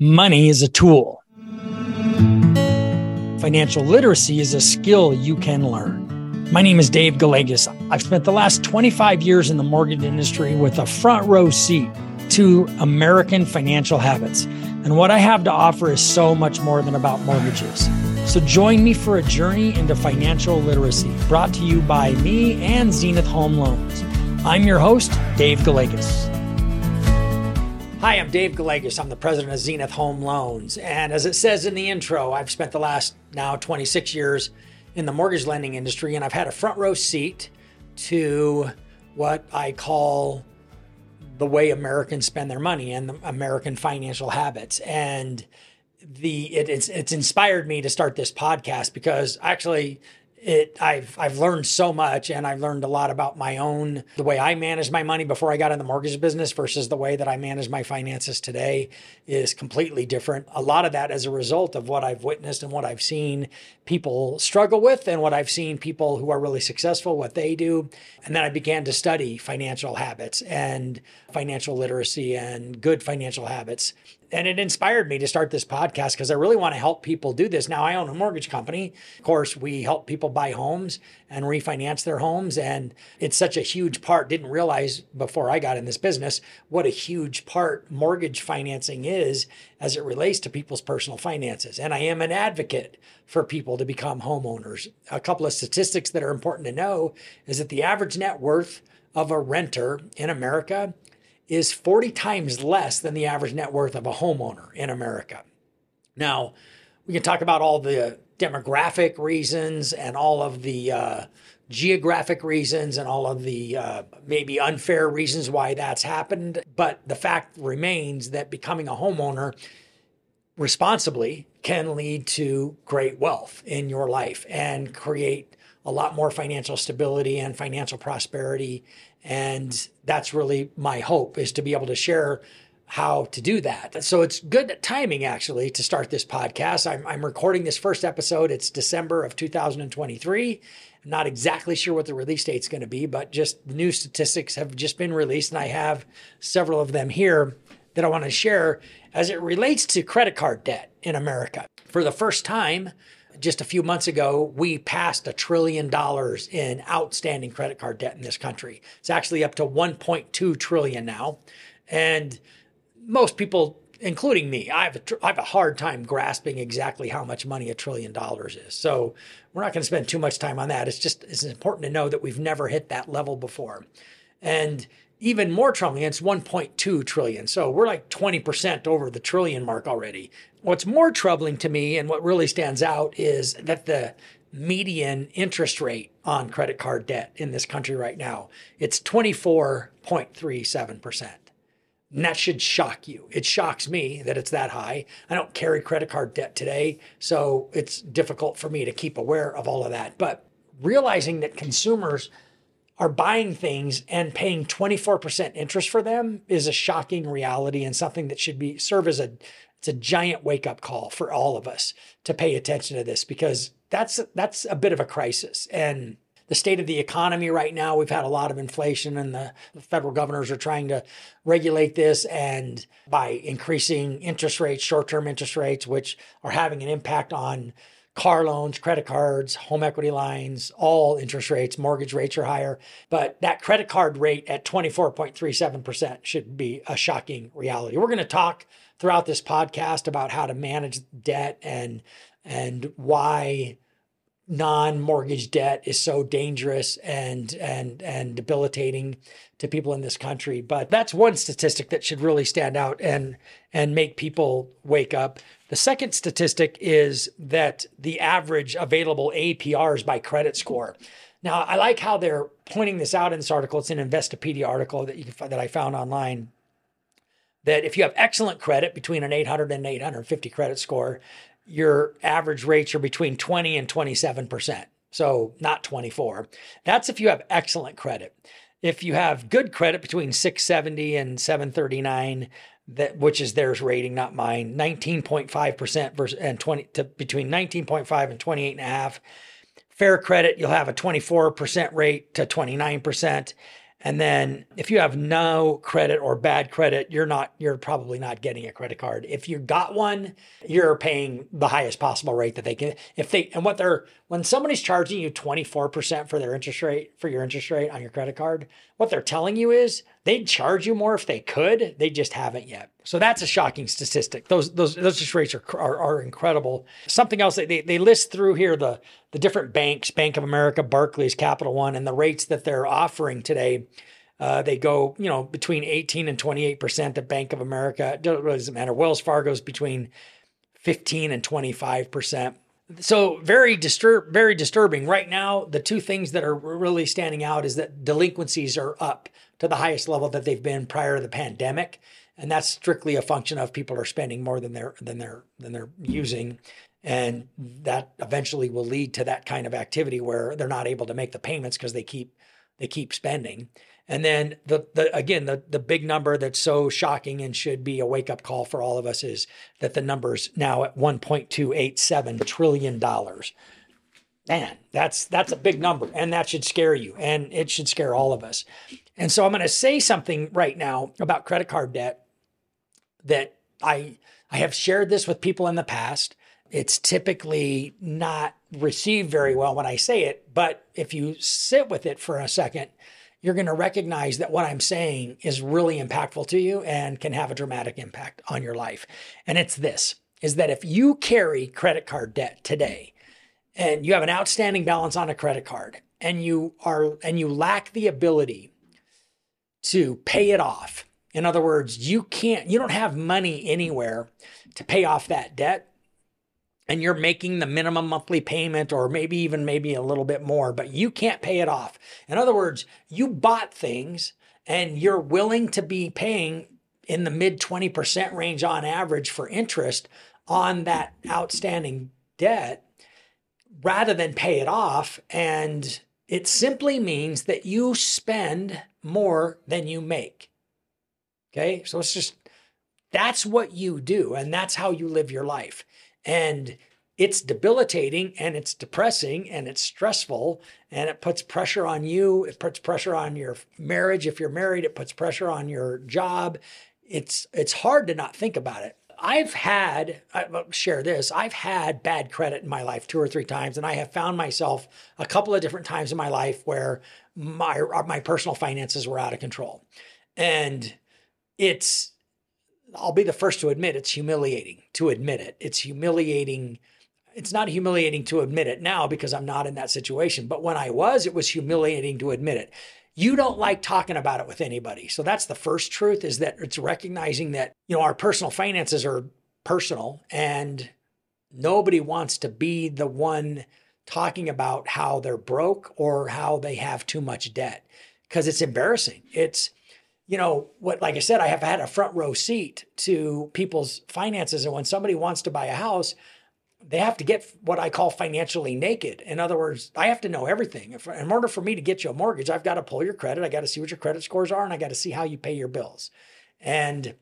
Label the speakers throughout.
Speaker 1: Money is a tool. Financial literacy is a skill you can learn. My name is Dave Gallegos. I've spent the last 25 years in the mortgage industry with a front row seat to American financial habits. And what I have to offer is so much more than about mortgages. So join me for a journey into financial literacy brought to you by me and Zenith Home Loans. I'm your host, Dave Gallegos. Hi, I'm Dave Gallegos. I'm the president of Zenith Home Loans. And as it says in the intro, I've spent the last now 26 years in the mortgage lending industry, and I've had a front row seat to what I call the way Americans spend their money and the American financial habits. And the it, it's it's inspired me to start this podcast because actually it I've I've learned so much and I've learned a lot about my own the way I manage my money before I got in the mortgage business versus the way that I manage my finances today is completely different. A lot of that as a result of what I've witnessed and what I've seen people struggle with and what I've seen people who are really successful what they do. And then I began to study financial habits and financial literacy and good financial habits and it inspired me to start this podcast because I really want to help people do this. Now, I own a mortgage company. Of course, we help people buy homes and refinance their homes. And it's such a huge part. Didn't realize before I got in this business what a huge part mortgage financing is as it relates to people's personal finances. And I am an advocate for people to become homeowners. A couple of statistics that are important to know is that the average net worth of a renter in America is 40 times less than the average net worth of a homeowner in America. Now, we can talk about all the demographic reasons and all of the uh, geographic reasons and all of the uh, maybe unfair reasons why that's happened. But the fact remains that becoming a homeowner responsibly can lead to great wealth in your life and create a lot more financial stability and financial prosperity and that's really my hope is to be able to share how to do that. So it's good timing actually to start this podcast. I'm, I'm recording this first episode. It's December of 2023. I'm not exactly sure what the release date is going to be, but just the new statistics have just been released, and I have several of them here that I want to share as it relates to credit card debt in America. For the first time, just a few months ago, we passed a trillion dollars in outstanding credit card debt in this country. It's actually up to 1.2 trillion now. And most people, including me, I have, a, I have a hard time grasping exactly how much money a trillion dollars is. So we're not going to spend too much time on that. It's just it's important to know that we've never hit that level before. And even more troubling, it's 1.2 trillion. So we're like 20% over the trillion mark already. What's more troubling to me and what really stands out is that the median interest rate on credit card debt in this country right now, it's 24.37%. And that should shock you. It shocks me that it's that high. I don't carry credit card debt today, so it's difficult for me to keep aware of all of that. But realizing that consumers are buying things and paying 24% interest for them is a shocking reality and something that should be serve as a it's a giant wake up call for all of us to pay attention to this because that's that's a bit of a crisis. And the state of the economy right now we've had a lot of inflation and the, federal governors are trying to regulate this and by increasing interest rates short-term interest rates which are having an impact on car loans, credit cards, home equity lines, all interest rates, mortgage rates are higher. But that credit card rate at 24.37% should be a shocking reality. We're going to talk throughout this podcast about how to manage debt and and why non-mortgage debt is so dangerous and and and debilitating to people in this country. But that's one statistic that should really stand out and and make people wake up. The second statistic is that the average available APRs by credit score. Now i like how they're pointing this out in this article. It's an investopedia article that you can that i found online that if you have excellent credit between an 800 and 850 credit score your average rates are between 20 and 27%. So not 24. That's if you have excellent credit. If you have good credit between 670 and 739, that which is theirs rating, not mine, 19.5% versus and 20 to between 19.5 and 28 and a half. Fair credit, you'll have a 24% rate to 29%. And then if you have no credit or bad credit, you're not you're probably not getting a credit card. If you got one, you're paying the highest possible rate that they can. If they and what they're when somebody's charging you 24% for their interest rate for your interest rate on your credit card, what they're telling you is they'd charge you more if they could. They just haven't yet. So that's a shocking statistic. Those those those rates are, are, are incredible. Something else they, they list through here the the different banks, Bank of America, Barclays, Capital One, and the rates that they're offering today. Uh, they go, you know, between 18 and 28 percent at Bank of America. It doesn't matter. Wells Fargo's between 15 and 25 percent. So very disturb, very disturbing. Right now, the two things that are really standing out is that delinquencies are up to the highest level that they've been prior to the pandemic, and that's strictly a function of people are spending more than they're than they're than they're using, and that eventually will lead to that kind of activity where they're not able to make the payments because they keep they keep spending. And then the, the again the the big number that's so shocking and should be a wake up call for all of us is that the number's now at 1.287 trillion dollars. Man, that's that's a big number, and that should scare you, and it should scare all of us. And so I'm going to say something right now about credit card debt that I I have shared this with people in the past. It's typically not received very well when I say it, but if you sit with it for a second, you're going to recognize that what I'm saying is really impactful to you and can have a dramatic impact on your life. And it's this is that if you carry credit card debt today and you have an outstanding balance on a credit card and you are and you lack the ability to pay it off. In other words, you can't you don't have money anywhere to pay off that debt and you're making the minimum monthly payment or maybe even maybe a little bit more, but you can't pay it off. In other words, you bought things and you're willing to be paying in the mid 20% range on average for interest on that outstanding debt rather than pay it off. And it simply means that you spend more than you make. Okay. So it's just, that's what you do. And that's how you live your life. And it's debilitating and it's depressing and it's stressful and it puts pressure on you. It puts pressure on your marriage. If you're married, it puts pressure on your job. It's it's hard to not think about it. I've had, I'll share this, I've had bad credit in my life two or three times, and I have found myself a couple of different times in my life where my, my personal finances were out of control. And it's I'll be the first to admit it's humiliating to admit it. It's humiliating. It's not humiliating to admit it now because I'm not in that situation. But when I was, it was humiliating to admit it. You don't like talking about it with anybody. So that's the first truth is that it's recognizing that, you know, our personal finances are personal and nobody wants to be the one talking about how they're broke or how they have too much debt because it's embarrassing. It's, you know, what, like I said, I have had a front row seat to people's finances. And when somebody wants to buy a house, they have to get what I call financially naked. In other words, I have to know everything. If, in order for me to get you a mortgage, I've got to pull your credit. I got to see what your credit scores are, and I got to see how you pay your bills. And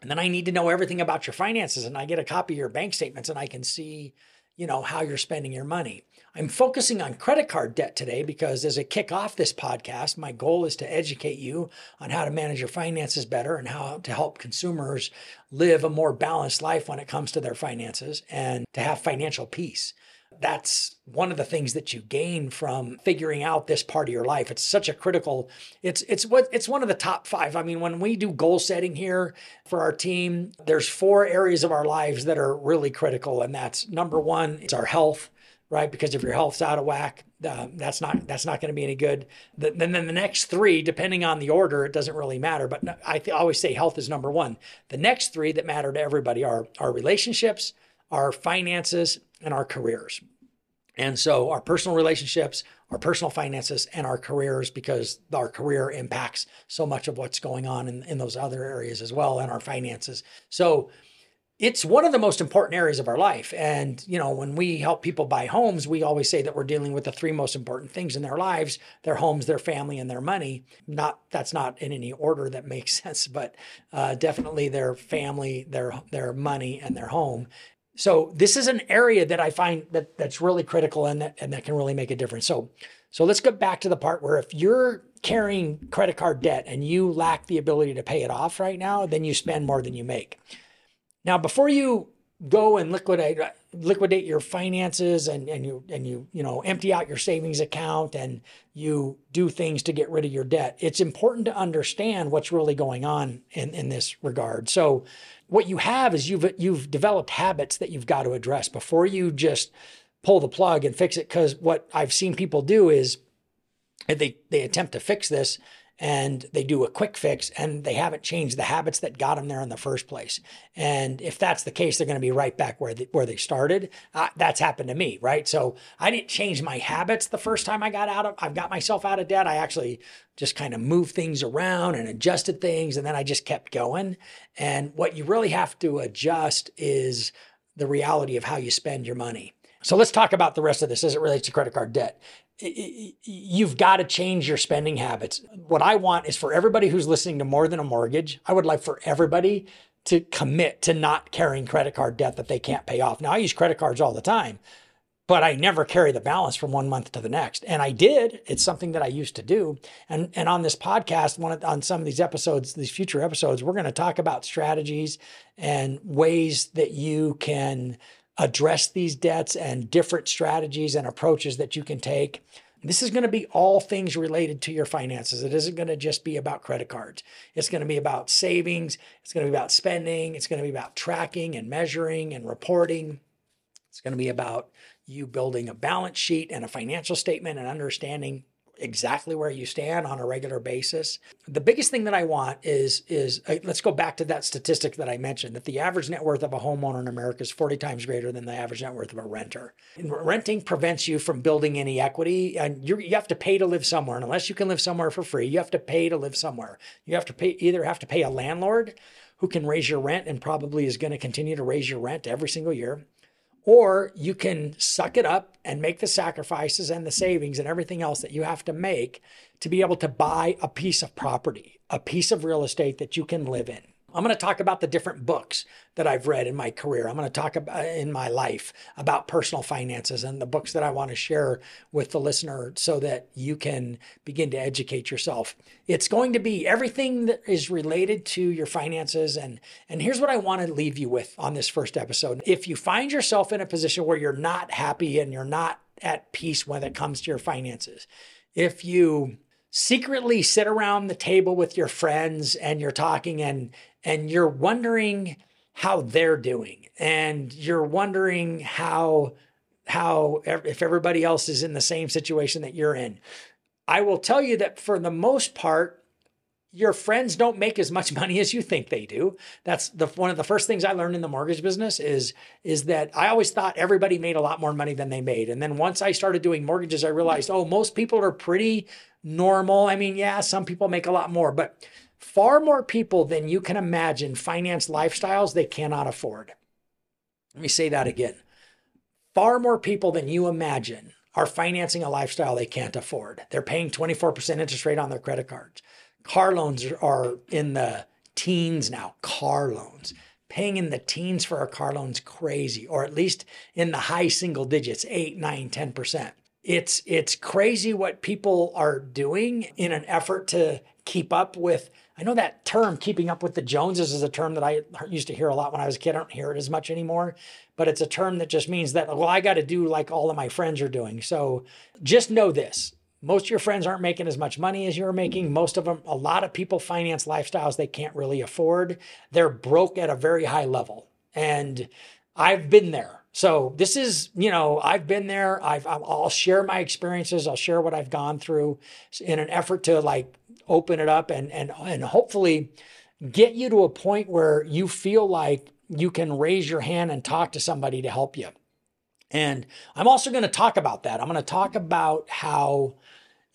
Speaker 1: and then I need to know everything about your finances, and I get a copy of your bank statements, and I can see, you know, how you're spending your money. I'm focusing on credit card debt today because as I kick off this podcast, my goal is to educate you on how to manage your finances better and how to help consumers live a more balanced life when it comes to their finances and to have financial peace. That's one of the things that you gain from figuring out this part of your life. It's such a critical it's it's what it's one of the top 5. I mean, when we do goal setting here for our team, there's four areas of our lives that are really critical and that's number 1, it's our health right? Because if your health's out of whack, uh, that's not that's not going to be any good. The, then then the next three, depending on the order, it doesn't really matter. But I th- always say health is number one. The next three that matter to everybody are our relationships, our finances, and our careers. And so our personal relationships, our personal finances, and our careers, because our career impacts so much of what's going on in, in those other areas as well, and our finances. So it's one of the most important areas of our life. And, you know, when we help people buy homes, we always say that we're dealing with the three most important things in their lives their homes, their family, and their money. Not that's not in any order that makes sense, but uh, definitely their family, their their money, and their home. So this is an area that I find that that's really critical and that and that can really make a difference. So So let's go back to the part where if you're carrying credit card debt and you lack the ability to pay it off right now, then you spend more than you make. Now, before you go and liquidate liquidate your finances and, and you and you you know empty out your savings account and you do things to get rid of your debt. It's important to understand what's really going on in, in this regard. So what you have is you've you've developed habits that you've got to address before you just pull the plug and fix it. Because what i've seen people do is they they attempt to fix this and they do a quick fix and they haven't changed the habits that got them there in the first place. And if that's the case, they're going to be right back where they, where they started. Uh, that's happened to me, right? So I didn't change my habits the first time I got out of, I've got myself out of debt. I actually just kind of moved things around and adjusted things. And then I just kept going. And what you really have to adjust is the reality of how you spend your money. So let's talk about the rest of this as it relates to credit card debt you've got to change your spending habits. What I want is for everybody who's listening to more than a mortgage, I would like for everybody to commit to not carrying credit card debt that they can't pay off. Now, I use credit cards all the time, but I never carry the balance from one month to the next. And I did. It's something that I used to do. And and on this podcast, one on some of these episodes, these future episodes, we're going to talk about strategies and ways that you can address these debts and different strategies and approaches that you can take. This is going to be all things related to your finances. It isn't going to just be about credit cards. It's going to be about savings. It's going to be about spending. It's going to be about tracking and measuring and reporting. It's going to be about you building a balance sheet and a financial statement and understanding exactly where you stand on a regular basis. The biggest thing that I want is is uh, let's go back to that statistic that I mentioned that the average net worth of a homeowner in America is 40 times greater than the average net worth of a renter. And renting prevents you from building any equity and you you have to pay to live somewhere and unless you can live somewhere for free, you have to pay to live somewhere. You have to pay either have to pay a landlord who can raise your rent and probably is going to continue to raise your rent every single year or you can suck it up and make the sacrifices and the savings and everything else that you have to make to be able to buy a piece of property, a piece of real estate that you can live in. I'm going to talk about the different books that I've read in my career. I'm going to talk about in my life about personal finances and the books that I want to share with the listener so that you can begin to educate yourself. It's going to be everything that is related to your finances and and here's what I want to leave you with on this first episode. If you find yourself in a position where you're not happy and you're not at peace when it comes to your finances, if you secretly sit around the table with your friends and you're talking and and you're wondering how they're doing and you're wondering how how if everybody else is in the same situation that you're in. I will tell you that for the most part your friends don't make as much money as you think they do. That's the one of the first things i learned in the mortgage business is is that i always thought everybody made a lot more money than they made. And then once i started doing mortgages i realized oh most people are pretty normal. I mean yeah some people make a lot more but Far more people than you can imagine finance lifestyles they cannot afford. Let me say that again. Far more people than you imagine are financing a lifestyle they can't afford. They're paying 24% interest rate on their credit cards. Car loans are in the teens now, car loans. Paying in the teens for a car loan is crazy, or at least in the high single digits, 8, 9, 10%. It's it's crazy what people are doing in an effort to keep up with I know that term, keeping up with the Joneses, is a term that I used to hear a lot when I was a kid. I don't hear it as much anymore, but it's a term that just means that, well, I got to do like all of my friends are doing. So just know this most of your friends aren't making as much money as you're making. Most of them, a lot of people finance lifestyles they can't really afford. They're broke at a very high level. And I've been there. So this is, you know, I've been there. I've, I'll share my experiences. I'll share what I've gone through in an effort to like open it up and and and hopefully get you to a point where you feel like you can raise your hand and talk to somebody to help you. And I'm also going to talk about that. I'm going to talk about how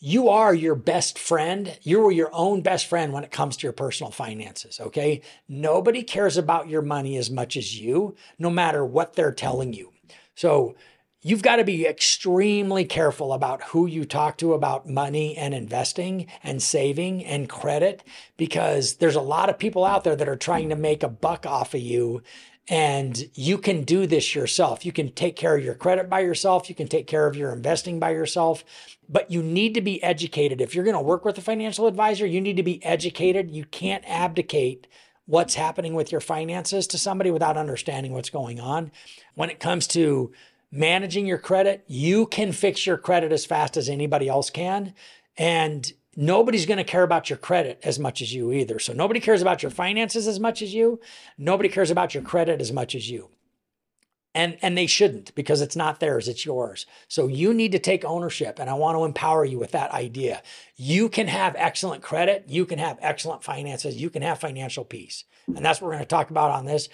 Speaker 1: you are your best friend. You're your own best friend when it comes to your personal finances. Okay. Nobody cares about your money as much as you, no matter what they're telling you. So you've got to be extremely careful about who you talk to about money and investing and saving and credit because there's a lot of people out there that are trying to make a buck off of you And you can do this yourself. You can take care of your credit by yourself. You can take care of your investing by yourself. But you need to be educated. If you're going to work with a financial advisor, you need to be educated. You can't abdicate what's happening with your finances to somebody without understanding what's going on. When it comes to managing your credit, you can fix your credit as fast as anybody else can. And nobody's going to care about your credit as much as you either. So nobody cares about your finances as much as you. Nobody cares about your credit as much as you. And and they shouldn't because it's not theirs, it's yours. So you need to take ownership and I want to empower you with that idea. You can have excellent credit, you can have excellent finances, you can have financial peace. And that's what we're going to talk about on this.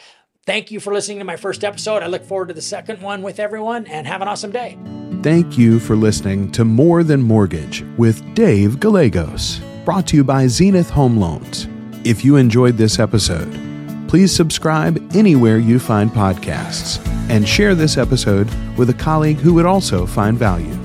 Speaker 1: Thank you for listening to my first episode. I look forward to the second one with everyone and have an awesome day.
Speaker 2: Thank you for listening to More Than Mortgage with Dave Gallegos, brought to you by Zenith Home Loans. If you enjoyed this episode, please subscribe anywhere you find podcasts and share this episode with a colleague who would also find value.